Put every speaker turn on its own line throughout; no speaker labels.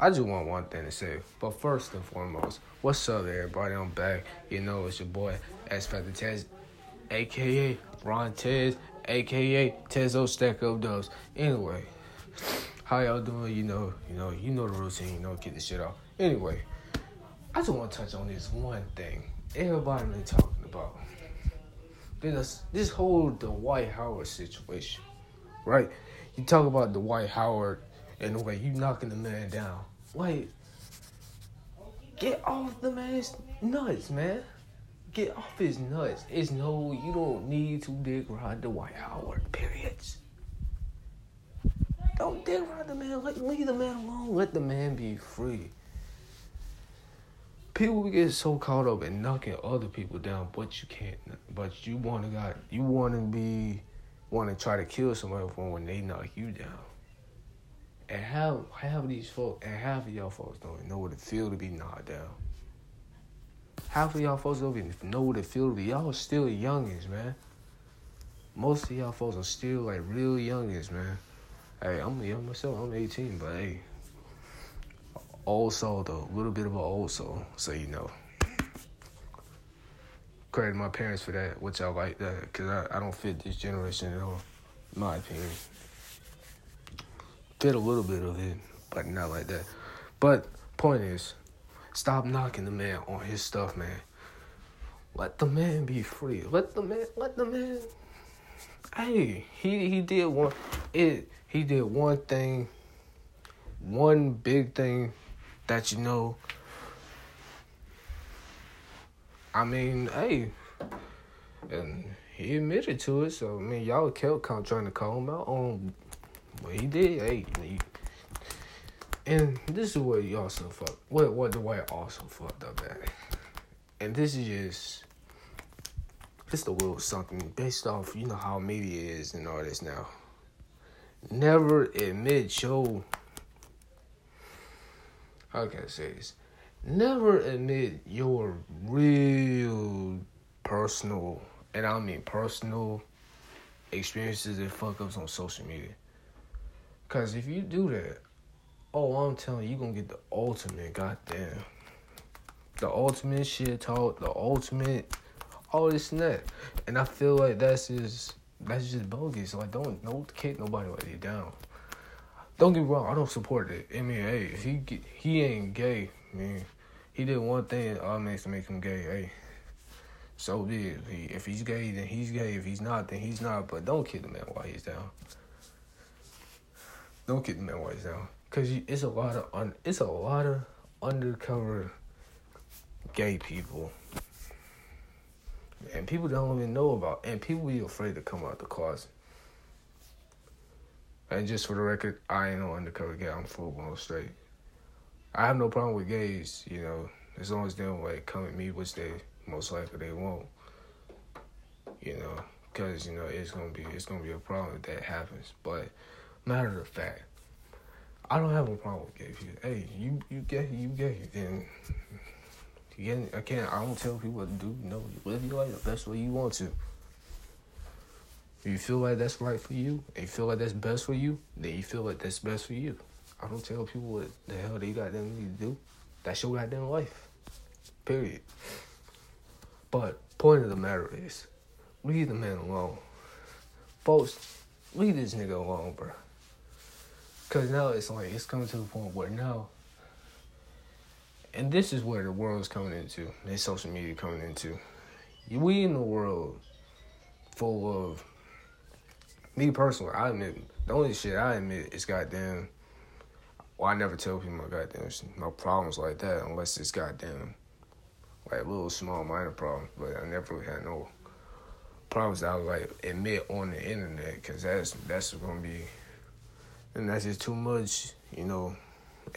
I just want one thing to say. But first and foremost, what's up, everybody? I'm back. You know, it's your boy, X Factor Tez, aka Ron Tez, aka Tezo Stack Up Dubs. Anyway, how y'all doing? You know, you know, you know the routine. You know, get the shit off. Anyway, I just want to touch on this one thing. Everybody been talking about this this whole Dwight Howard situation, right? You talk about Dwight Howard and the way you knocking the man down. Like, get off the man's nuts, man. Get off his nuts. It's no, you don't need to dig ride the Dwight Howard. Periods. Don't dig ride the man. Let leave the man alone. Let the man be free. People get so caught up in knocking other people down, but you can't. But you want to got you want to be want to try to kill somebody when they knock you down. And half of these folks and half of y'all folks don't even know what it feel to be knocked down. Half of y'all folks don't even know what it feel to be. Y'all still youngins, man. Most of y'all folks are still like real youngins, man. Hey, I'm young myself. I'm 18, but hey, old soul though, a little bit of an old soul, so you know. Credit my parents for that, which I like that, cause I, I don't fit this generation at all, my opinion fit a little bit of it, but not like that. But point is, stop knocking the man on his stuff, man. Let the man be free. Let the man. Let the man. Hey, he he did one. It he did one thing. One big thing that you know. I mean, hey, and he admitted to it. So I mean, y'all kept trying to call him out on but he did. Hey, he, and this is what he also fucked. What what the Dwight also fucked up at. And this is just just a little something based off you know how media is and all this now. Never admit your how can I say this? Never admit your real personal and I mean personal experiences and fuck ups on social media. Cause if you do that, oh, I'm telling you, you gonna get the ultimate. Goddamn, the ultimate shit talk, the ultimate, all this and that. And I feel like that's just that's just bogus. Like don't don't kick nobody like you down. Don't get me wrong, I don't support it. I mean, hey, he he ain't gay, man. He did one thing, all makes to make him gay. Hey, so be it. If, he, if he's gay, then he's gay. If he's not, then he's not. But don't kick the man while he's down. Don't get memoirs now, cause it's a lot of un, it's a lot of undercover gay people, and people don't even know about, and people be afraid to come out the closet. And just for the record, I ain't no undercover gay. I'm full blown straight. I have no problem with gays, you know, as long as they don't like come at me, which they most likely they won't. You know, because you know it's gonna be it's gonna be a problem if that happens, but Matter of fact, I don't have a problem with gay people. Hey, you you gay, you gay, then again, I can't. I don't tell people what to do. No, live your life the best way you want to. If you feel like that's right for you, and you feel like that's best for you, then you feel like that's best for you. I don't tell people what the hell they got them need to do. That's your goddamn life. Period. But point of the matter is, leave the man alone. Folks, leave this nigga alone, bro. Cause now it's like it's coming to the point where now, and this is where the world is coming into. This social media coming into. We in the world full of me personally. I admit the only shit I admit is goddamn. Well, I never tell people my goddamn my problems like that unless it's goddamn like little small minor problems. But I never really had no problems that I would like admit on the internet because that's that's gonna be and that's just too much, you know,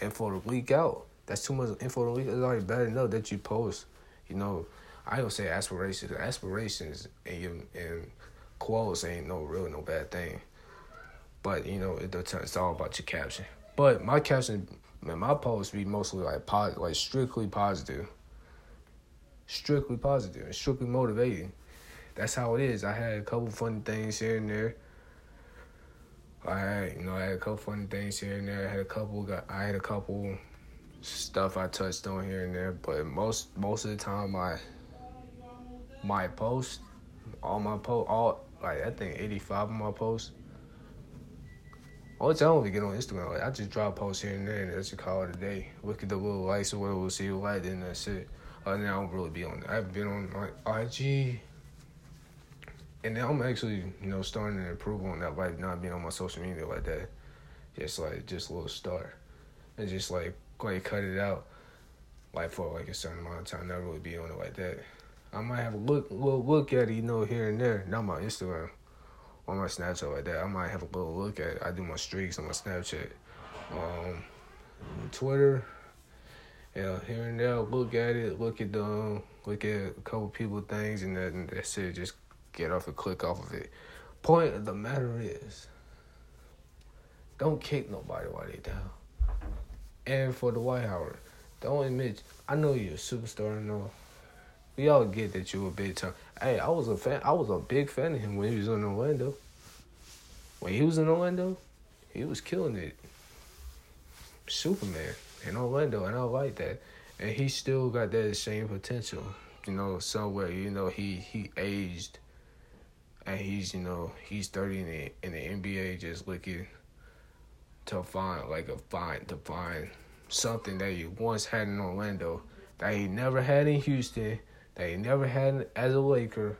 info to leak out. That's too much info to leak. It's already bad enough that you post, you know. I don't say aspirations. Aspirations and and quotes ain't no real no bad thing. But you know, it, it's all about your caption. But my caption, man, my posts be mostly like positive, like strictly positive, strictly positive, and strictly motivating. That's how it is. I had a couple funny things here and there I you know, I had a couple funny things here and there. I had a couple, got, I had a couple stuff I touched on here and there, but most most of the time, my my post, all my post, all like I think eighty five of my posts. All the time we get on Instagram, like I just drop posts here and there, and that's just call it a day. Look at the little likes or whatever, we'll see what like, then that's it. Other than I don't really be on. I haven't been on like IG and I'm actually, you know, starting to improve on that, like not being on my social media like that. Just like just a little start, and just like like cut it out, like for like a certain amount of time. Not really be on it like that. I might have a look, little look at it, you know, here and there. Not my Instagram, or my Snapchat like that. I might have a little look at it. I do my streaks on my Snapchat, um, Twitter. Yeah, here and there, look at it, look at the, look at a couple people things, and that, and that's it. Just get off and click off of it. Point of the matter is, don't kick nobody while they down. And for the Dwight Howard, don't admit. I know you're a superstar. I know. We all get that you a big time. Hey, I was a fan. I was a big fan of him when he was in Orlando. When he was in Orlando, he was killing it. Superman in Orlando, and I like that. And he still got that same potential. You know, somewhere. You know, he he aged and he's you know he's thirty in the in the NBA, just looking to find like a find to find something that he once had in Orlando that he never had in Houston, that he never had as a Laker.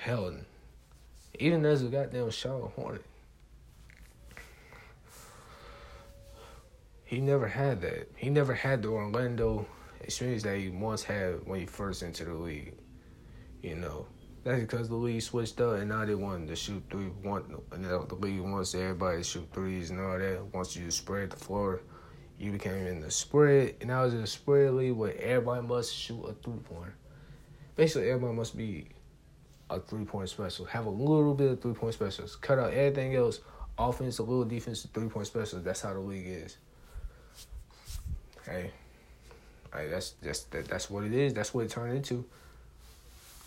Hell, even as a goddamn Charlotte Hornet. He never had that. He never had the Orlando experience that he once had when he first entered the league. You know, that's because the league switched up and now they want to shoot three. Want and the league wants everybody to shoot threes and all that. Once you spread the floor, you became in the spread, and now it's a spread league where everybody must shoot a three pointer. Basically, everybody must be a three point special. Have a little bit of three point specials. Cut out everything else. Offense, a little defense, three point specials. That's how the league is. Hey, hey, that's that's that, that's what it is. That's what it turned into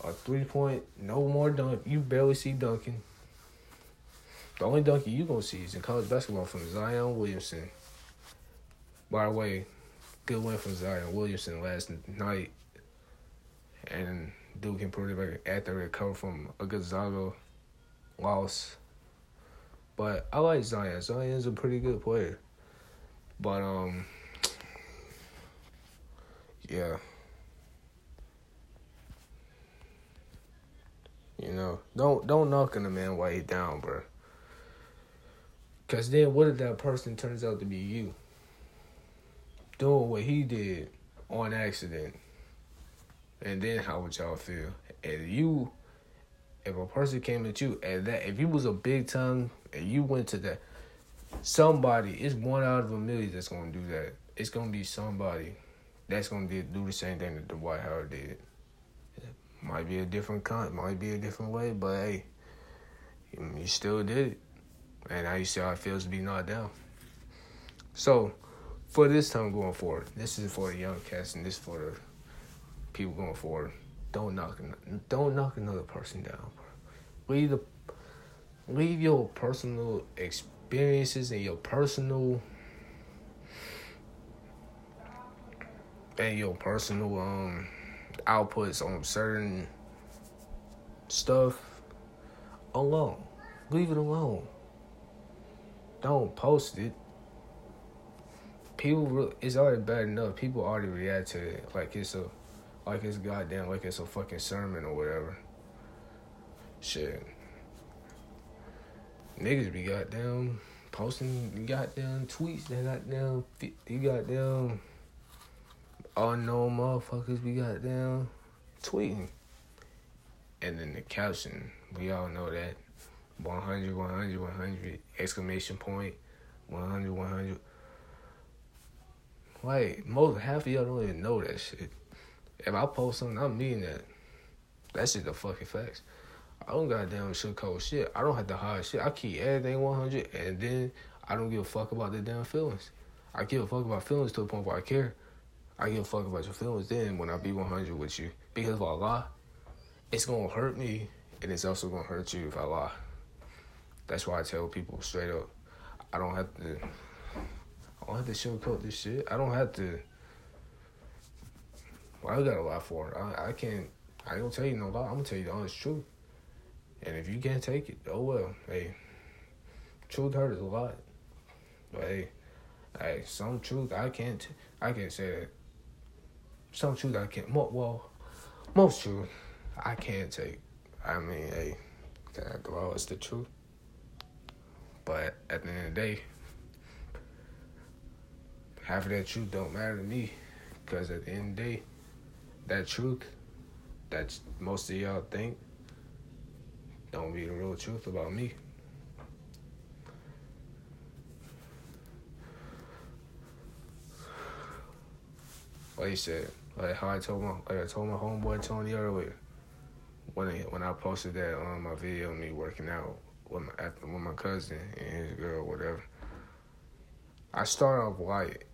a three point, no more dunk. You barely see dunking. The only dunking you gonna see is in college basketball from Zion Williamson. By the way, good win from Zion Williamson last night, and Duke improved it after recover from a Gonzaga loss. But I like Zion. Zion's a pretty good player. But um, yeah. You know, don't don't knock on the man while he's down, bro. Cause then, what if that person turns out to be you? Doing what he did on accident, and then how would y'all feel? And you, if a person came at you and that, if you was a big time and you went to that, somebody, it's one out of a million that's gonna do that. It's gonna be somebody that's gonna do the same thing that Dwight Howard did. Might be a different con, might be a different way, but hey, you still did it, and now you see how it feels to be knocked down. So, for this time going forward, this is for the young cats, and this for the people going forward. Don't knock, don't knock another person down. Leave the, leave your personal experiences and your personal and your personal um outputs on certain stuff alone. Leave it alone. Don't post it. People, it's already bad enough. People already react to it like it's a, like it's goddamn, like it's a fucking sermon or whatever. Shit. Niggas be goddamn posting goddamn tweets that goddamn, you goddamn Oh, unknown motherfuckers we got down tweeting. And then the caption, we all know that 100, 100, 100, exclamation point, 100, 100. Like, most, half of y'all don't even know that shit. If I post something, I'm mean that. That's just the fucking facts. I don't goddamn shit. Cold shit. I don't have to hide shit. I keep everything 100, and then I don't give a fuck about the damn feelings. I give a fuck about feelings to the point where I care. I give a fuck about your feelings then when I be 100 with you. Because if I lie, it's to hurt me and it's also to hurt you if I lie. That's why I tell people straight up, I don't have to. I don't have to sugarcoat this shit. I don't have to. Well, I got a lot for it. I, I can't. I ain't gonna tell you no lie. I'm gonna tell you the honest truth. And if you can't take it, oh well. Hey, truth hurts a lot. But hey, hey, some truth I can't. I can't say that. Some truth I can't. Well, most truth I can't take. I mean, hey, well, it's the truth. But at the end of the day, half of that truth don't matter to me. Because at the end of the day, that truth that most of y'all think don't be the real truth about me. Like you said, like how I told my like I told my homeboy Tony earlier when I, when I posted that on um, my video of me working out with my after with my cousin and his girl, whatever. I start off light.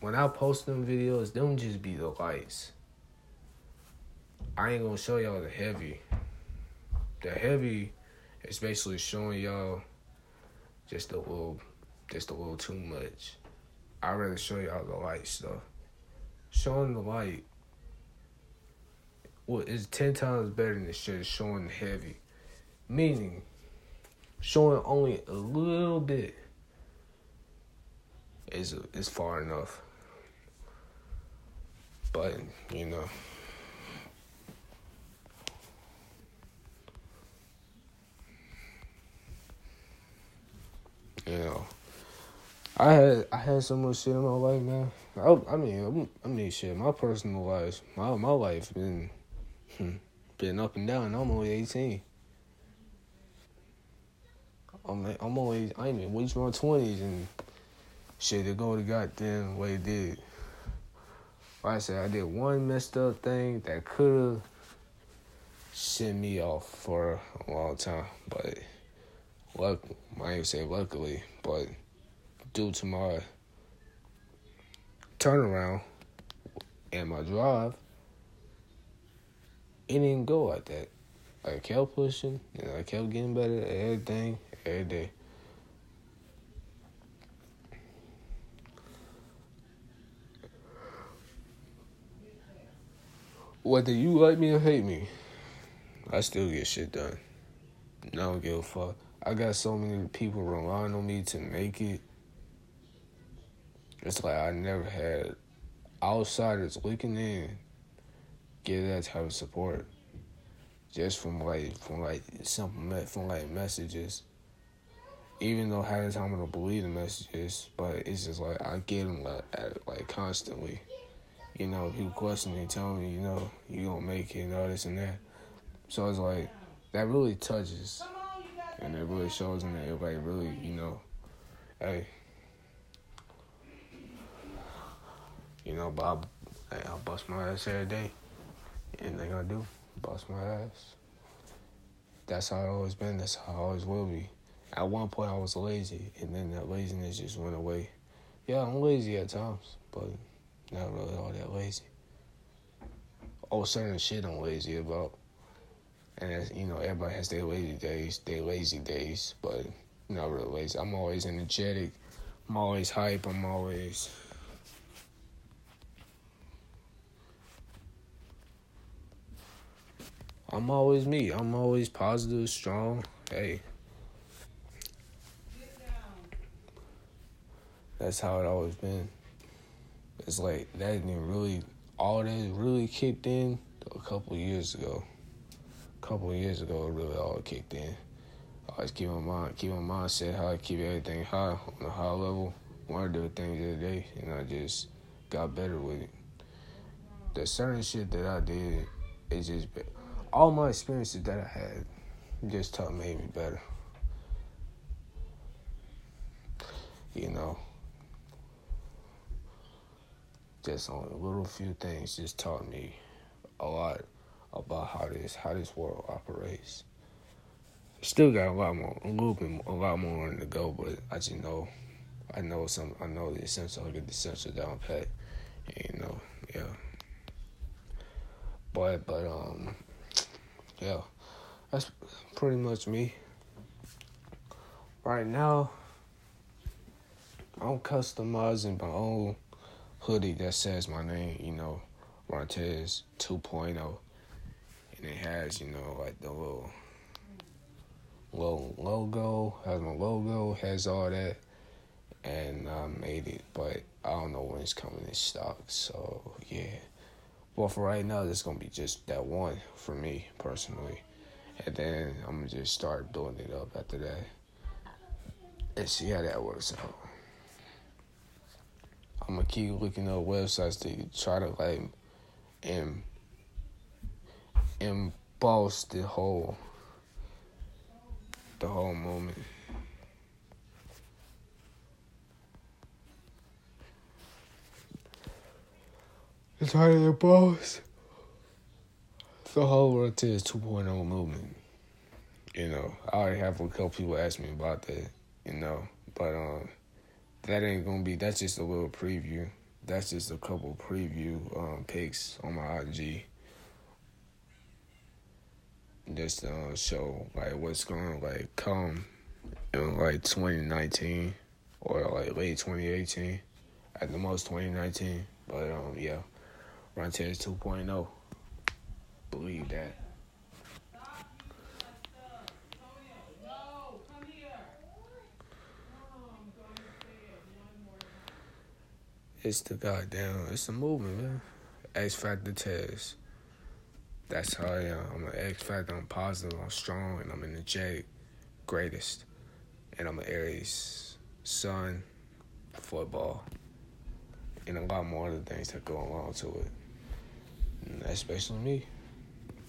When I post them videos, them just be the lights. I ain't gonna show y'all the heavy. The heavy is basically showing y'all just a little, just a little too much. I'd rather show y'all the light stuff. Showing the light well, is ten times better than just showing heavy. Meaning, showing only a little bit is is far enough. But you know. You know, I had I had so much shit in my life, man. I, I mean, I mean, shit. My personal life, my my life been hmm, been up and down. I'm only eighteen. I'm I'm only I ain't even reached my twenties and shit to go the goddamn way it did. Like I said, I did one messed up thing that could have sent me off for a long time, but luck I ain't say luckily, but due to my turnaround and my drive, it didn't go like that. I kept pushing, and I kept getting better at everything, every day. Whether you like me or hate me, I still get shit done. I don't give a fuck. I got so many people relying on me to make it. It's like I never had outsiders looking in get that type of support just from like from like simple from like messages. Even though half the time I don't believe the messages, but it's just like I get them like, at, like constantly. You know, people question me, tell me, you know, you don't make it and all this and that. So it's like that really touches, and it really shows me that everybody really, you know, hey, you know, Bob, I bust my ass every day. Anything I do, bust my ass. That's how I always been. That's how I always will be. At one point, I was lazy, and then that laziness just went away. Yeah, I'm lazy at times, but not really all that lazy. Oh, certain shit I'm lazy about. And you know, everybody has their lazy days, their lazy days, but not really lazy. I'm always energetic. I'm always hype. I'm always I'm always me. I'm always positive, strong. Hey. That's how it always been. It's like that didn't really all that really kicked in a couple years ago. A couple years ago it really all kicked in. I always keep my mind keep my mindset high, keep everything high on a high level. Wanted to do things every day and I just got better with it. The certain shit that I did it just all my experiences that I had just taught made me better. You know, just on a little few things just taught me a lot about how this how this world operates. Still got a lot more, a little bit, a lot more to go, but I just know, I know some, I know the essential, I get the essential down pat, you know, yeah. But but um, yeah, that's pretty much me. right now, I'm customizing my own hoodie that says my name, you know, Montez 2.0. And it has, you know, like the little, little logo, has my logo, has all that. And I made it, but I don't know when it's coming in stock. So, yeah. Well, for right now, it's to be just that one for me personally. And then I'm to just start building it up after that. And see how that works out. I'm gonna keep looking up websites to try to like and emboss the whole the whole moment. It's hard to emboss the whole Montez 2.0 movement. You know, I already have a couple people ask me about that, you know, but um that ain't gonna be. That's just a little preview. That's just a couple preview um, pics on my IG. Just uh, show like what's gonna like come in like 2019 or like late 2018, at the most 2019. But um, yeah, Montez 2.0. Believe that. It's the goddamn, it's the movement, man. X Factor test. That's how I am. I'm an X Factor. I'm positive. I'm strong, and I'm energetic, greatest. And I'm an Aries, Sun, football, and a lot more other things that go along to it. Especially me.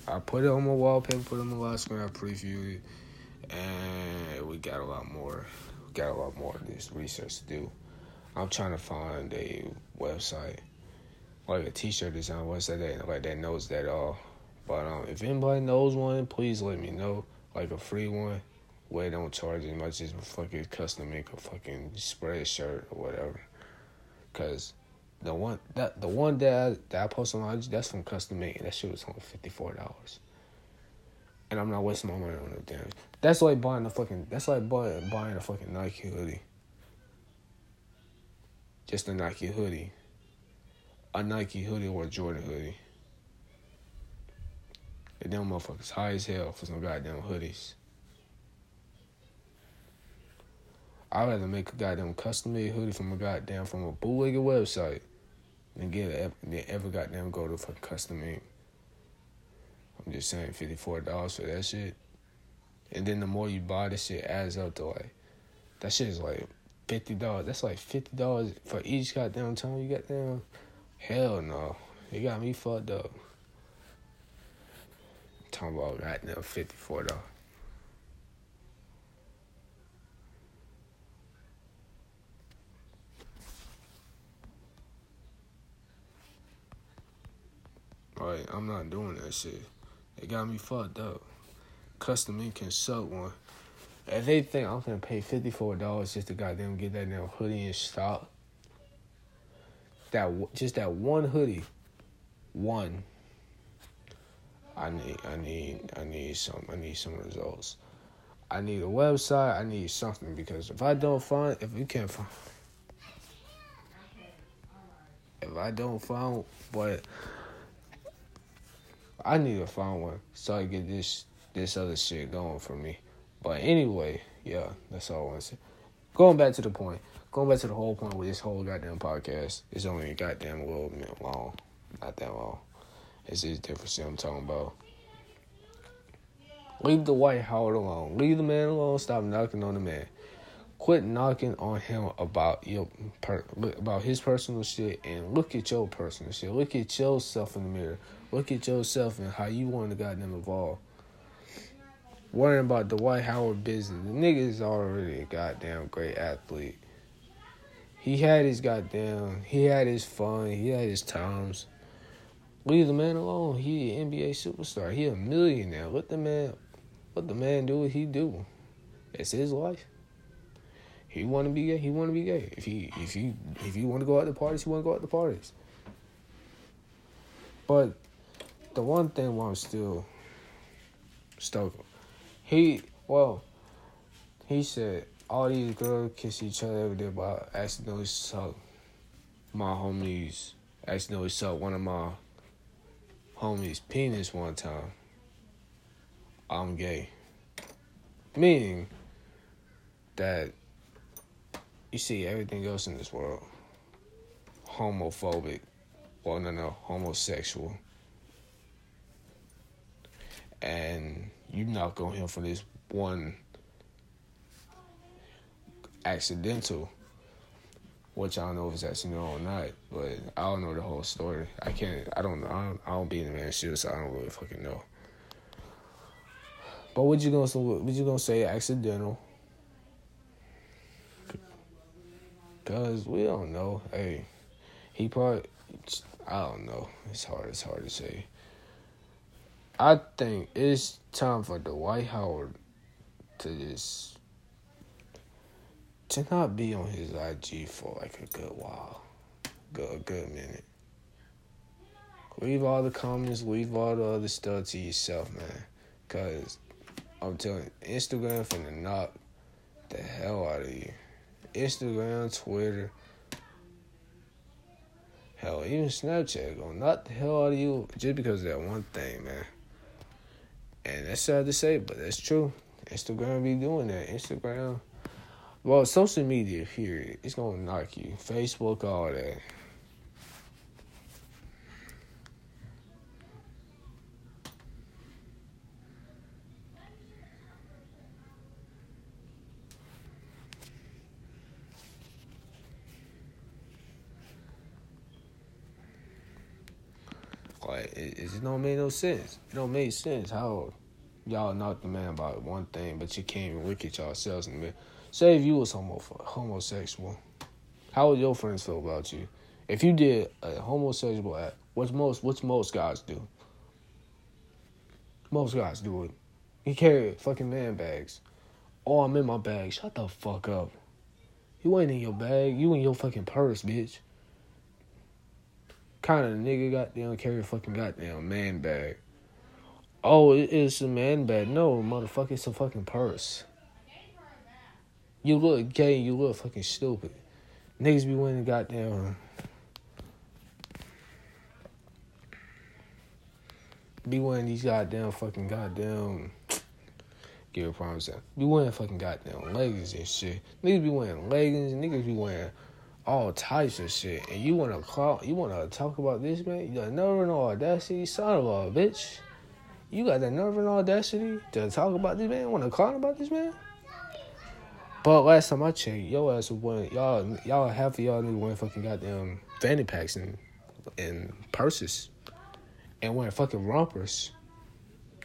I put it on my wallpaper, put it on my last screen. I previewed it, and we got a lot more. We got a lot more of this research to do. I'm trying to find a website, like a T-shirt design website that like that knows that all. But um, if anybody knows one, please let me know. Like a free one, where they don't charge as much as a fucking custom make a fucking Spreadshirt or whatever. Cause the one that the one that I, that I posted on that's from custom made. That shit was only fifty four dollars. And I'm not wasting my money on no damn. That's like buying a fucking. That's like buying buying a fucking Nike hoodie just a Nike hoodie. A Nike hoodie or a Jordan hoodie. And them motherfuckers high as hell for some goddamn hoodies. I'd rather make a goddamn custom made hoodie from a goddamn from a bootlegger website than get than ever goddamn go to for custom made. I'm just saying fifty four dollars for that shit. And then the more you buy this shit adds up to like that shit is like fifty dollars. That's like fifty dollars for each goddamn time you got down. Hell no. You got me fucked up. I'm talking about goddamn fifty four dollars. Right, I'm not doing that shit. They got me fucked up. CustomInk can suck one. If they think I'm gonna pay fifty four dollars just to goddamn get that damn hoodie in stock, that just that one hoodie, one. I need, I need, I need some, I need some results. I need a website. I need something because if I don't find, if we can't find, if I don't find, but I need to find one so I get this this other shit going for me. But anyway, yeah, that's all I want to say. Going back to the point, going back to the whole point with this whole goddamn podcast, it's only a goddamn little minute long, not that long. It's different shit I'm talking about. Leave the Dwight Howard alone. Leave the man alone. Stop knocking on the man. Quit knocking on him about your per, about his personal shit and look at your personal shit. Look at yourself in the mirror. Look at yourself and how you want to goddamn evolve worrying about the Dwight Howard business. The nigga is already a goddamn great athlete. He had his goddamn, he had his fun, he had his times. Leave the man alone. He an NBA superstar. He a millionaire. Let the man, let the man do what he do. It's his life. He want to be gay. He want to be gay. If he, if he, if you want to go out to parties, he want to go out to parties. But the one thing why I'm still stoked he well, he said all these girls kiss each other every day, but I accidentally suck my homies, accidentally suck one of my homies' penis one time. I'm gay. Meaning that you see everything else in this world homophobic, well, no, no, homosexual. And you knock on him for this one accidental, I don't know if it's accidental or not, but I don't know the whole story. I can't, I don't know, I don't, I don't be in the man's shoes, so I don't really fucking know. But what you gonna? What you gonna say? Accidental? Cause we don't know. Hey, he probably. I don't know. It's hard. It's hard to say. I think it's time for Dwight Howard to just to not be on his IG for like a good while, good a good minute. Leave all the comments, leave all the other stuff to yourself, man. Cause I'm telling you, Instagram finna knock the hell out of you. Instagram, Twitter, hell, even Snapchat gonna knock the hell out of you just because of that one thing, man. And that's sad to say, but that's true. Instagram be doing that. Instagram, well, social media, period, it's gonna knock you. Facebook, all that. Like it, it don't make no sense. It don't make sense how y'all knock the man about one thing, but you can't even look at yourselves in the mirror. Say if you was homo homosexual, how would your friends feel about you? If you did a homosexual act, what's most what's most guys do? Most guys do it. He carry fucking man bags. Oh, I'm in my bag. Shut the fuck up. You ain't in your bag. You in your fucking purse, bitch kind of nigga goddamn carry a fucking goddamn man bag. Oh, it's a man bag. No, motherfucker, it's a fucking purse. You look gay, you look fucking stupid. Niggas be winning goddamn. Be wearing these goddamn fucking goddamn. Give a promise. Be wearing fucking goddamn leggings and shit. Niggas be wearing leggings. Niggas be wearing all types of shit. And you wanna call you wanna talk about this, man? You got nerve and audacity, son of a bitch. You got that nerve and audacity to talk about this man? Wanna call about this man? But last time I checked, yo ass was one y'all y'all half of y'all niggas wearing fucking goddamn fanny packs and and purses. And wearing fucking rompers.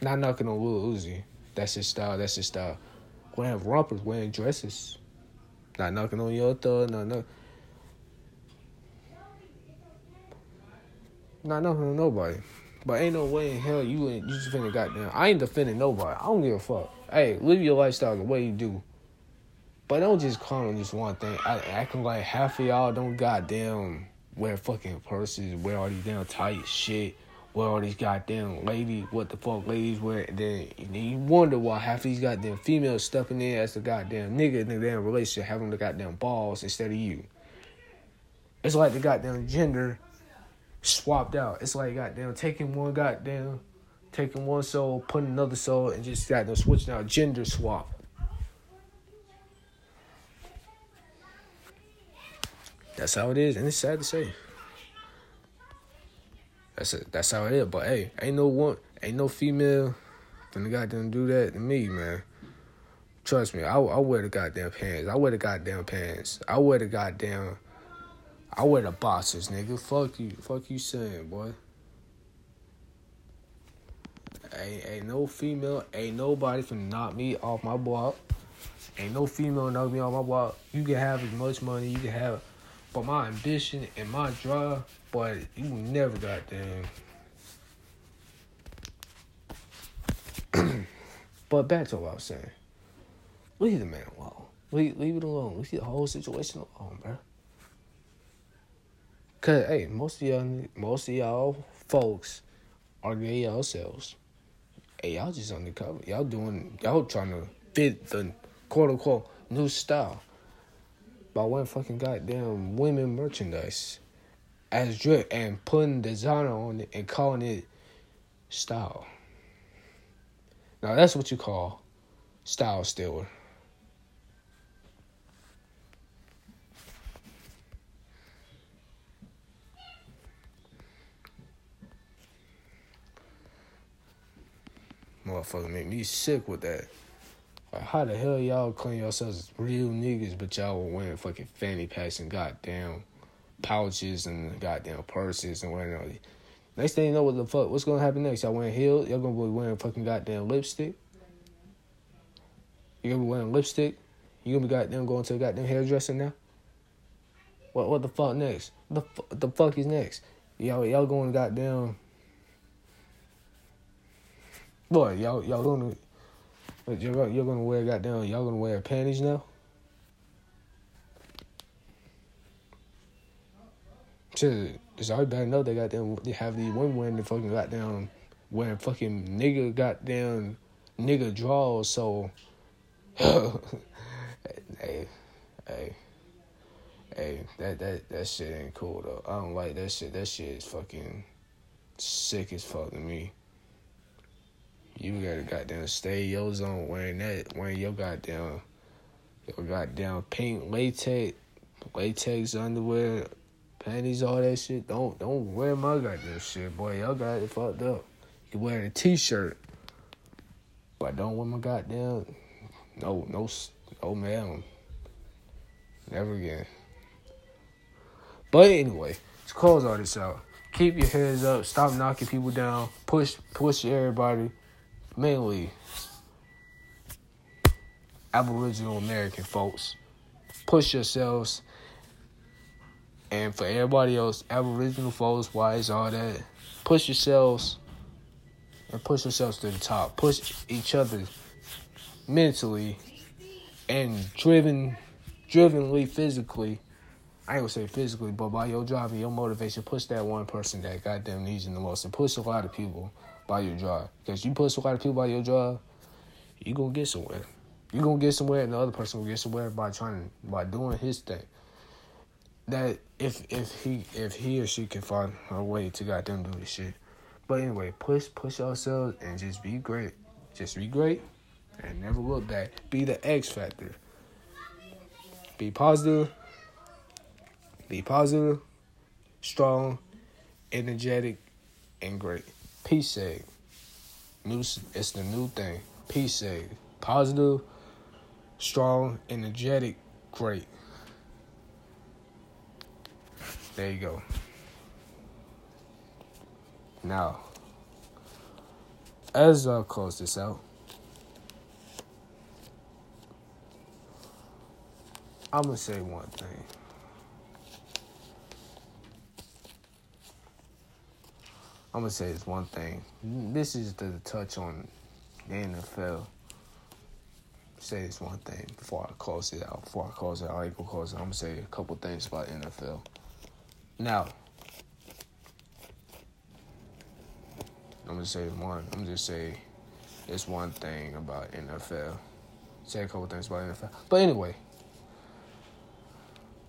Not knocking on Lil Uzi. That's his style, that's his style. Wearing rompers, wearing dresses. Not knocking on your thug, not knocking Not nothing to nobody. But ain't no way in hell you ain't you just finna goddamn. I ain't defending nobody. I don't give a fuck. Hey, live your lifestyle the way you do. But don't just call on this one thing. I, acting like half of y'all don't goddamn wear fucking purses, wear all these damn tight shit, wear all these goddamn ladies, what the fuck ladies wear. Then, and then you wonder why half of these goddamn females stepping in as the goddamn nigga in the damn relationship having the goddamn balls instead of you. It's like the goddamn gender swapped out. It's like goddamn taking one goddamn taking one soul, putting another soul, and just goddamn switching out gender swap. That's how it is, and it's sad to say. That's it. That's how it is. But hey, ain't no one, ain't no female gonna goddamn do that to me, man. Trust me, I, I wear the goddamn pants. I wear the goddamn pants. I wear the goddamn I wear the boxers, nigga. Fuck you. Fuck you saying, boy. Ain't, ain't no female, ain't nobody finna knock me off my block. Ain't no female knock me off my block. You can have as much money, you can have, but my ambition and my drive, boy, you never got them. but back to what I was saying. Leave the man alone. Leave, leave it alone. Leave the whole situation alone, bro. Cause hey, most of y'all, most of y'all folks are gay yourselves. Hey, y'all just undercover. Y'all doing, y'all trying to fit the quote unquote new style by wearing fucking goddamn women merchandise as drip and putting designer on it and calling it style. Now that's what you call style stealer. Motherfucker make me sick with that. Like, how the hell y'all claim yourselves real niggas, but y'all were wearing fucking fanny packs and goddamn pouches and goddamn purses and whatnot. Next thing you know, what the fuck, what's gonna happen next? Y'all wearing heels? Y'all gonna be wearing fucking goddamn lipstick? You gonna be wearing lipstick? You gonna be goddamn going to a goddamn hairdresser now? What what the fuck next? The the fuck is next? Y'all y'all going goddamn. Boy, y'all y'all gonna you're you're gonna wear goddamn y'all gonna wear panties now? Shit, it's already bad enough they got them. They have these women wearing the fucking goddamn wearing fucking nigga goddamn nigga draws. So, hey, hey, hey, that that that shit ain't cool though. I don't like that shit. That shit is fucking sick as fuck to me. You gotta goddamn stay your zone wearing that, wearing your goddamn, your goddamn pink latex, latex underwear panties, all that shit. Don't don't wear my goddamn shit, boy. Y'all got it fucked up. You wear a t-shirt, but don't wear my goddamn. No, no, no, man. Never again. But anyway, to close all this out, keep your heads up. Stop knocking people down. Push, push everybody. Mainly, Aboriginal American folks. Push yourselves and for everybody else, Aboriginal folks, whites, all that, push yourselves and push yourselves to the top. Push each other mentally and driven, drivenly, physically. I ain't gonna say physically, but by your drive and your motivation, push that one person that goddamn needs you the most, and push a lot of people by your drive. Because you push a lot of people by your drive, you gonna get somewhere. You gonna get somewhere, and the other person will get somewhere by trying by doing his thing that if if he if he or she can find a way to goddamn do this shit. But anyway, push push ourselves and just be great. Just be great and never look back. Be the X factor. Be positive. Be positive, strong, energetic, and great. Peace save. New it's the new thing. Peace save. Positive, strong, energetic, great. There you go. Now, as I close this out, I'm gonna say one thing. I'm gonna say this one thing. This is the touch on the NFL. Say this one thing before I close it out. Before I close it out, I ain't gonna close it. I'm gonna say a couple things about NFL. Now, I'm gonna say one. I'm just say this one thing about NFL. Say a couple things about NFL. But anyway,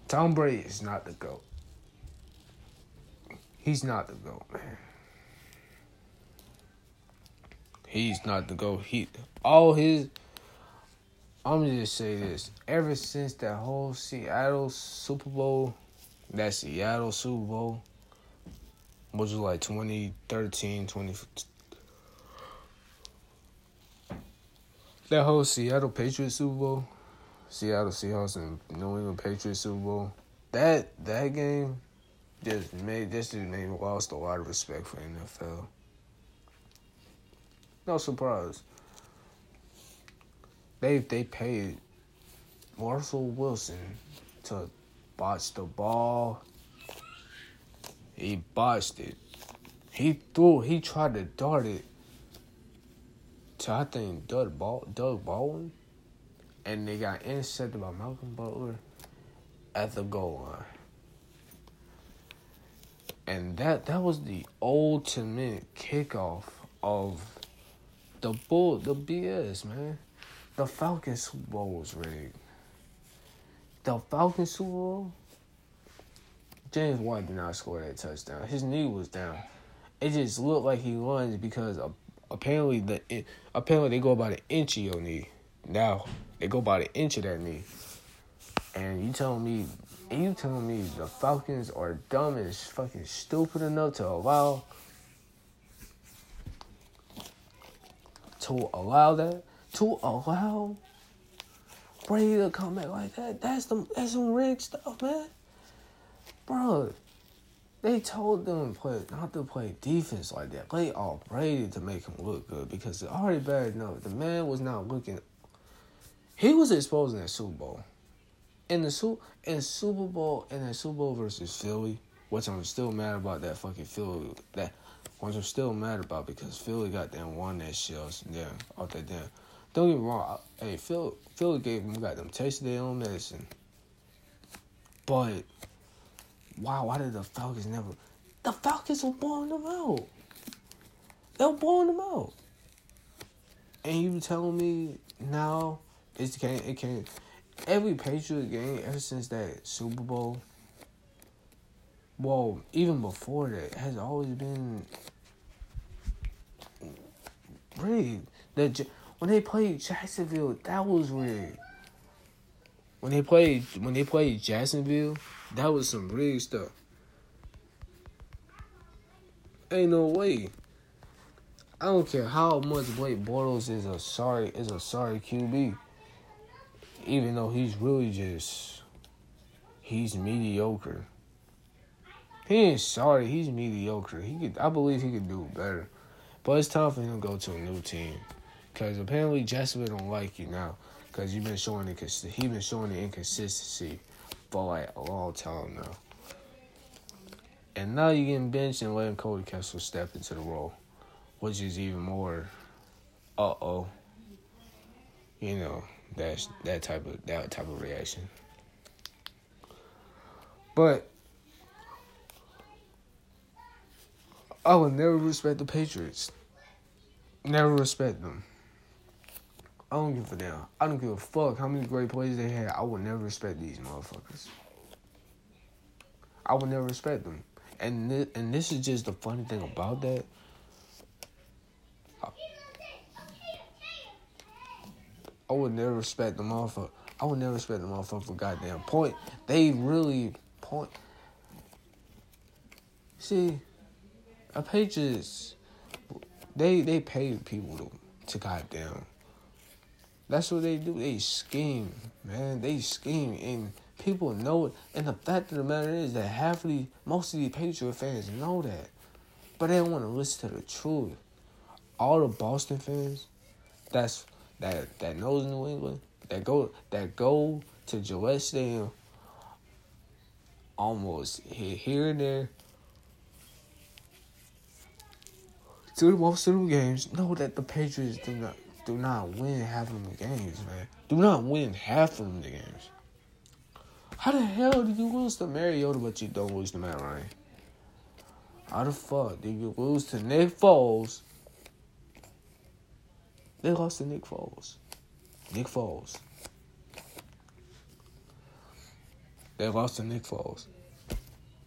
Tom Brady is not the GOAT. He's not the GOAT, man. He's not the GOAT. He all his I'm just say this. Ever since that whole Seattle Super Bowl that Seattle Super Bowl, which was like 2013, 20. That whole Seattle Patriots Super Bowl, Seattle Seahawks and New England Patriots Super Bowl, that that game just made this just made lost a lot of respect for NFL. No surprise. They they paid Russell Wilson to botched the ball. He botched it. He threw. He tried to dart it to I think Doug Ball, Doug Baldwin, and they got intercepted by Malcolm Butler at the goal line. And that that was the ultimate kickoff of the bull the BS man. The Falcons Super Bowl was rigged. the Falcons Super Bowl, James White did not score that touchdown. His knee was down. It just looked like he lunged because apparently the apparently they go about an inch of your knee. Now they go by the inch of that knee. And you telling me, and you telling me the Falcons are dumb and fucking stupid enough to allow to allow that to allow Brady to come back like that. That's the that's some rigged stuff, man. Bro, they told them play not to play defense like that. Play all Brady to make him look good because it's already bad enough. The man was not looking. He was exposed in that Super Bowl. In the Super in Super Bowl in the Super Bowl versus Philly, which I'm still mad about that fucking Philly that which I'm still mad about because Philly got them won that shit yeah, off that damn. Don't get me wrong, hey Philly Philly gave them got them tasted their own medicine. But wow, why did the Falcons never? The Falcons were blowing them out. They were blowing them out. And you telling me now it's can't it can't every Patriot game ever since that Super Bowl. Well, even before that, has always been rigged. That when they played Jacksonville, that was rigged. When they played when they played Jacksonville, that was some rigged stuff. Ain't no way. I don't care how much Blake Bortles is a sorry is a sorry QB. Even though he's really just he's mediocre. He ain't sorry, he's mediocre. He could I believe he could do better. But it's time for him to go to a new team. Cause apparently Jacksonville don't like you now. Cause you've been showing the he been showing the inconsistency for like a long time now. And now you're getting benched and letting Cody Kessler step into the role, which is even more, uh oh. You know that's that type of that type of reaction. But I will never respect the Patriots. Never respect them. I don't give a damn. I don't give a fuck how many great plays they had. I will never respect these motherfuckers. I will never respect them. And this, and this is just the funny thing about that. I, I would never respect the motherfucker. I would never respect the motherfucker for goddamn point. They really point. See, a Patriots, they they pay people to, to goddamn that's what they do. They scheme, man. They scheme, and people know it. And the fact of the matter is that half of the, most of the Patriot fans know that, but they don't want to listen to the truth. All the Boston fans, that's that that knows New England, that go that go to Gillette Stadium, almost here and there. The most of the games, know that the Patriots do not do not win half of the games, man. Do not win half of the games. How the hell did you lose to Mariota but you don't lose to Matt Ryan? How the fuck did you lose to Nick Foles? They lost to Nick Foles. Nick Foles. They lost to Nick Foles.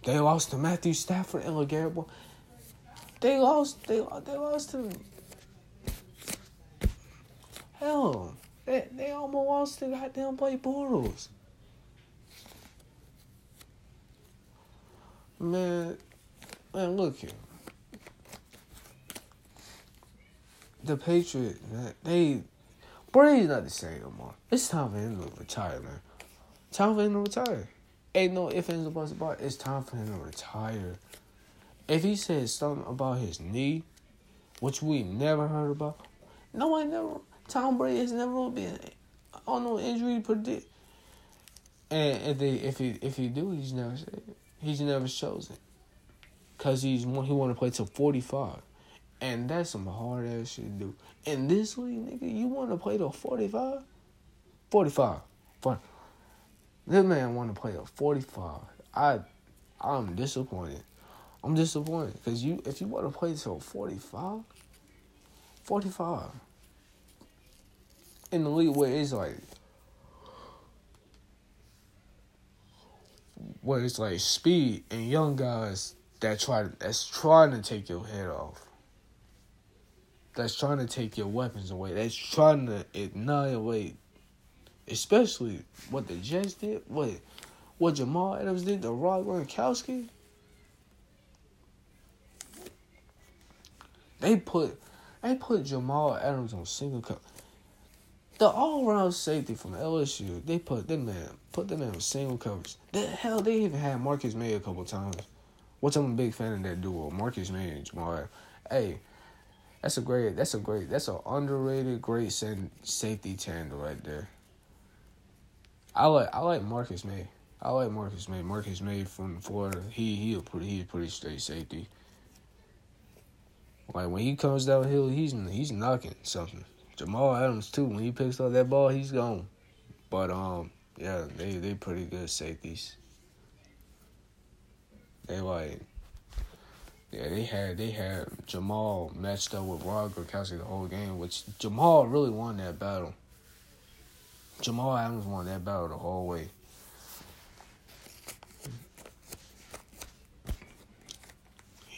They lost to Matthew Stafford and LeGarrette. They lost. They they lost to Hell, they, they almost lost to goddamn Blake Bortles. Man, man, look here. The Patriots, they Brady's not the same no more. It's time for him to retire, man. Time for him to retire. Ain't no ifs, ands, or buts about. It's time for him to retire. If he says something about his knee, which we never heard about, no one never Tom Brady has never been on no injury predict. And if they if he if he do, he's never he's never chosen. Cause he's he want to play till forty five, and that's some hard ass shit to do. In this league, nigga, you want to play till 45? 45. Fine. This man want to play till forty five. I I'm disappointed. I'm disappointed because you if you want to play till 45, 45 in the league where it's like where it's like speed and young guys that try that's trying to take your head off. That's trying to take your weapons away. That's trying to annihilate, especially what the Jets did. What what Jamal Adams did to Rob Gronkowski. They put they put Jamal Adams on single cut. The all around safety from LSU, they put them man put them in single coverage. The hell they even had Marcus Maye a couple times. Which I'm a big fan of that duo, Marcus Maye and Jamal. Adams. Hey, that's a great. That's a great. That's an underrated, great safety tandem right there. I like. I like Marcus Maye. I like Marcus Maye. Marcus Maye from Florida. He he a pretty he a pretty straight safety. Like when he comes downhill, he's he's knocking something. Jamal Adams too. When he picks up that ball, he's gone. But um, yeah, they they pretty good safeties. They like yeah, they had they had Jamal matched up with Rob Gronkowski the whole game, which Jamal really won that battle. Jamal Adams won that battle the whole way.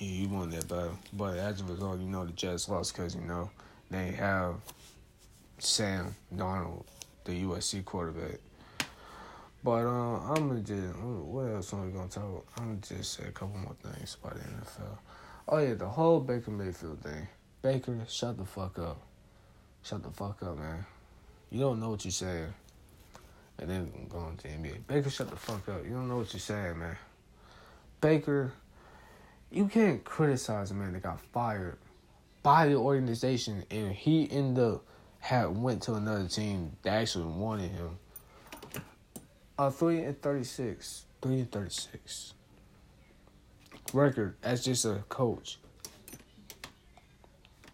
He won that battle, but as a result, you know the Jets lost because you know they have Sam Darnold, the USC quarterback. But uh, I'm gonna just what else am I gonna talk? I'm gonna just say a couple more things about the NFL. Oh yeah, the whole Baker Mayfield thing. Baker, shut the fuck up. Shut the fuck up, man. You don't know what you're saying. And then going to the NBA. Baker, shut the fuck up. You don't know what you're saying, man. Baker, you can't criticize a man that got fired by the organization and he ended up had went to another team that actually wanted him uh, three and thirty-six. Three and thirty-six. Record as just a coach.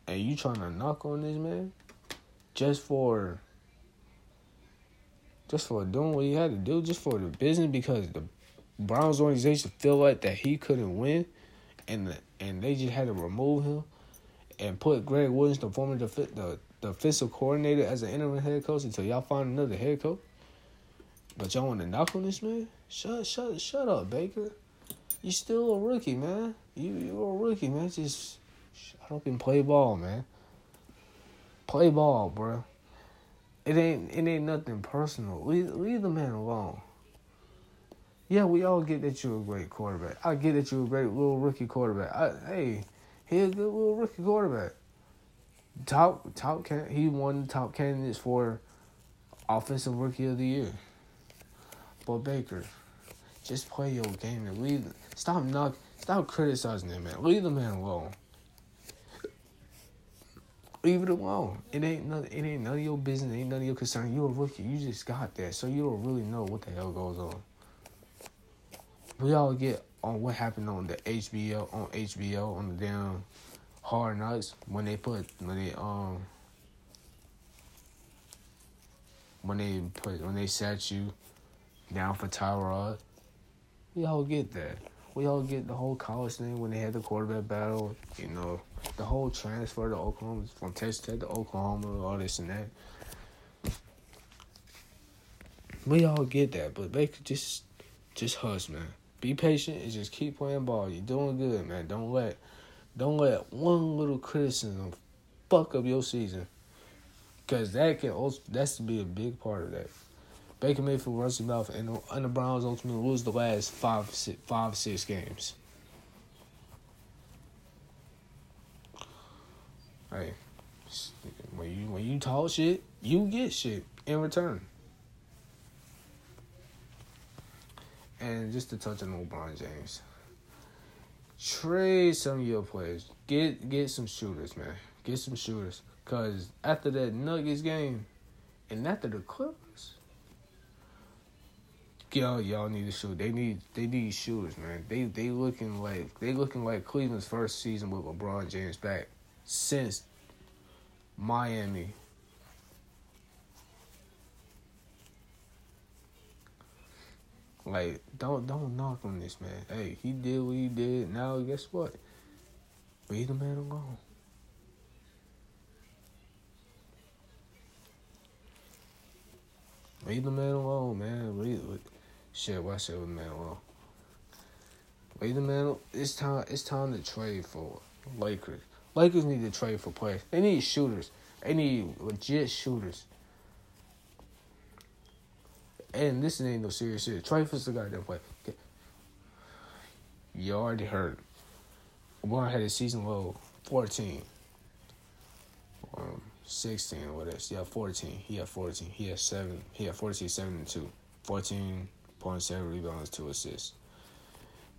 And you trying to knock on this man, just for, just for doing what he had to do, just for the business, because the Browns organization feel like that he couldn't win, and and they just had to remove him, and put Gregg Williams, the former the the, offensive coordinator, as an interim head coach until y'all find another head coach. But y'all want to knock on this man? Shut, shut, shut up, Baker. You still a rookie, man. You you're a rookie, man. Just shut up and play ball, man. Play ball, bro. It ain't it ain't nothing personal. Leave leave the man alone. Yeah, we all get that you're a great quarterback. I get that you're a great little rookie quarterback. I, hey, he's a good little rookie quarterback. Top top can he won top candidates for offensive rookie of the year. But Baker, just play your game and leave. Stop knock. Stop criticizing him, man. Leave the man alone. Leave it alone. It ain't none. It ain't none of your business. It ain't none of your concern. You're a rookie. You just got there, so you don't really know what the hell goes on. We all get on what happened on the HBO on HBO on the damn Hard Knocks when they put when they um when they put when they sat you down for Tyrod. We all get that. We all get the whole college thing when they had the quarterback battle. You know, the whole transfer to Oklahoma from Texas Tech to Oklahoma, all this and that. We all get that, but Baker just just hush, man. Be patient and just keep playing ball. You're doing good, man. Don't let don't let one little criticism fuck up your season. Cause that can also that's to be a big part of that. Baker Mayfield his mouth, and the, and the Browns ultimately lose the last five, six, five, six games. Hey, when you when you talk shit, you get shit in return. And just to touch on LeBron James, trade some of your players. Get get some shooters, man. Get some shooters. Cause after that Nuggets game, and after the Clippers, y'all y'all need to shoot. They need they need shooters, man. They they looking like they looking like Cleveland's first season with LeBron James back since Miami. Like don't don't knock on this man. Hey, he did what he did. Now guess what? Leave the man alone. Leave the man alone, man. Leave, Shit, why shit with man alone? Wait a minute. It's time. It's time to trade for Lakers. Lakers need to trade for players. They need shooters. They need legit shooters. And this ain't no serious shit. For the goddamn play. Okay. You already heard. LeBron had a season low 14. Um, 16 or whatever. Yeah, 14. He had 14. He had 7. He had 14, 7, and 2. 14.7 rebounds, 2 assists.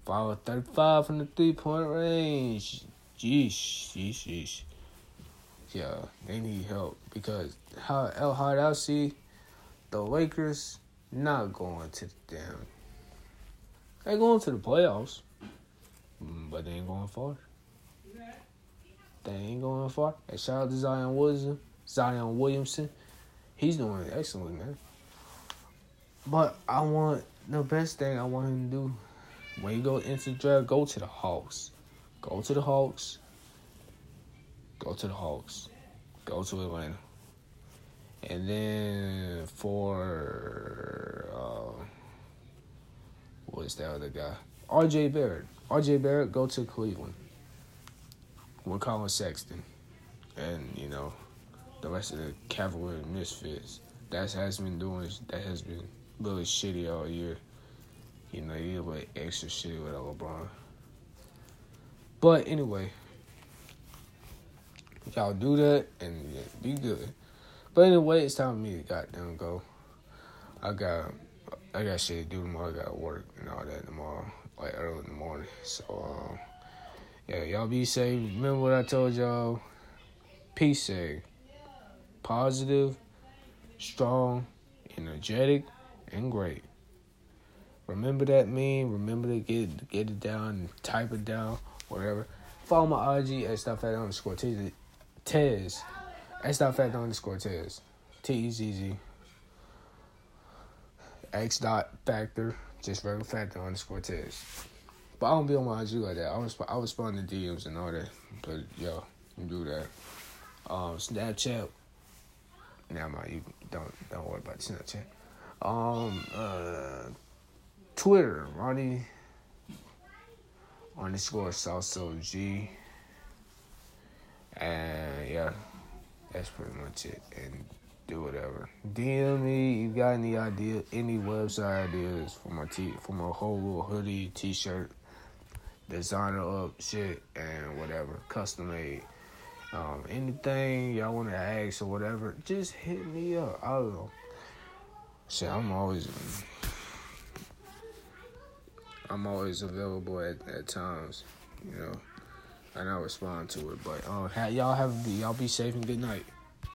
5 35 from the three point range. Jeez, jeez, jeez. Yeah, they need help because how how I see the Lakers not going to the damn. They going to the playoffs, mm, but they ain't going far. They ain't going far. And shout out to Zion Williamson. Zion Williamson, he's doing excellent, man. But I want the best thing I want him to do when you go into the draft, go to the Hawks. Go to the Hawks. Go to the Hawks. Go to Atlanta. And then for uh, what is that other guy? RJ Barrett. RJ Barrett, go to Cleveland. With Collin Sexton. And, you know, the rest of the Cavalier Misfits. That has been doing that has been really shitty all year. You know, you like extra shit with LeBron. But anyway, y'all do that and be good. But anyway, it's time for me to goddamn go. I got I got shit to do tomorrow. I got work and all that tomorrow, like early in the morning. So um, yeah, y'all be safe. Remember what I told y'all. Peace, say positive, strong, energetic, and great. Remember that meme. Remember to get get it down, type it down, whatever. Follow my IG and stuff at underscore Tez. At stop fat underscore Tez. T E Z Z. X dot factor. Just regular factor underscore Tez. But I don't be on my IG like that. I was I respond to DMs and all that. But yo, you do that. Um, Snapchat. Now, nah, you don't don't worry about Snapchat. Um, uh, Twitter, Ronnie underscore Salso G. And yeah, that's pretty much it. And do whatever. DM me. You got any idea, any website ideas for my t for my whole little hoodie, t-shirt, designer up shit, and whatever, custom made. Um, anything y'all want to ask or whatever, just hit me up. I don't know. Shit, I'm always. I'm always available at, at times, you know, and I'll respond to it. But uh, y'all have y'all be safe and good night.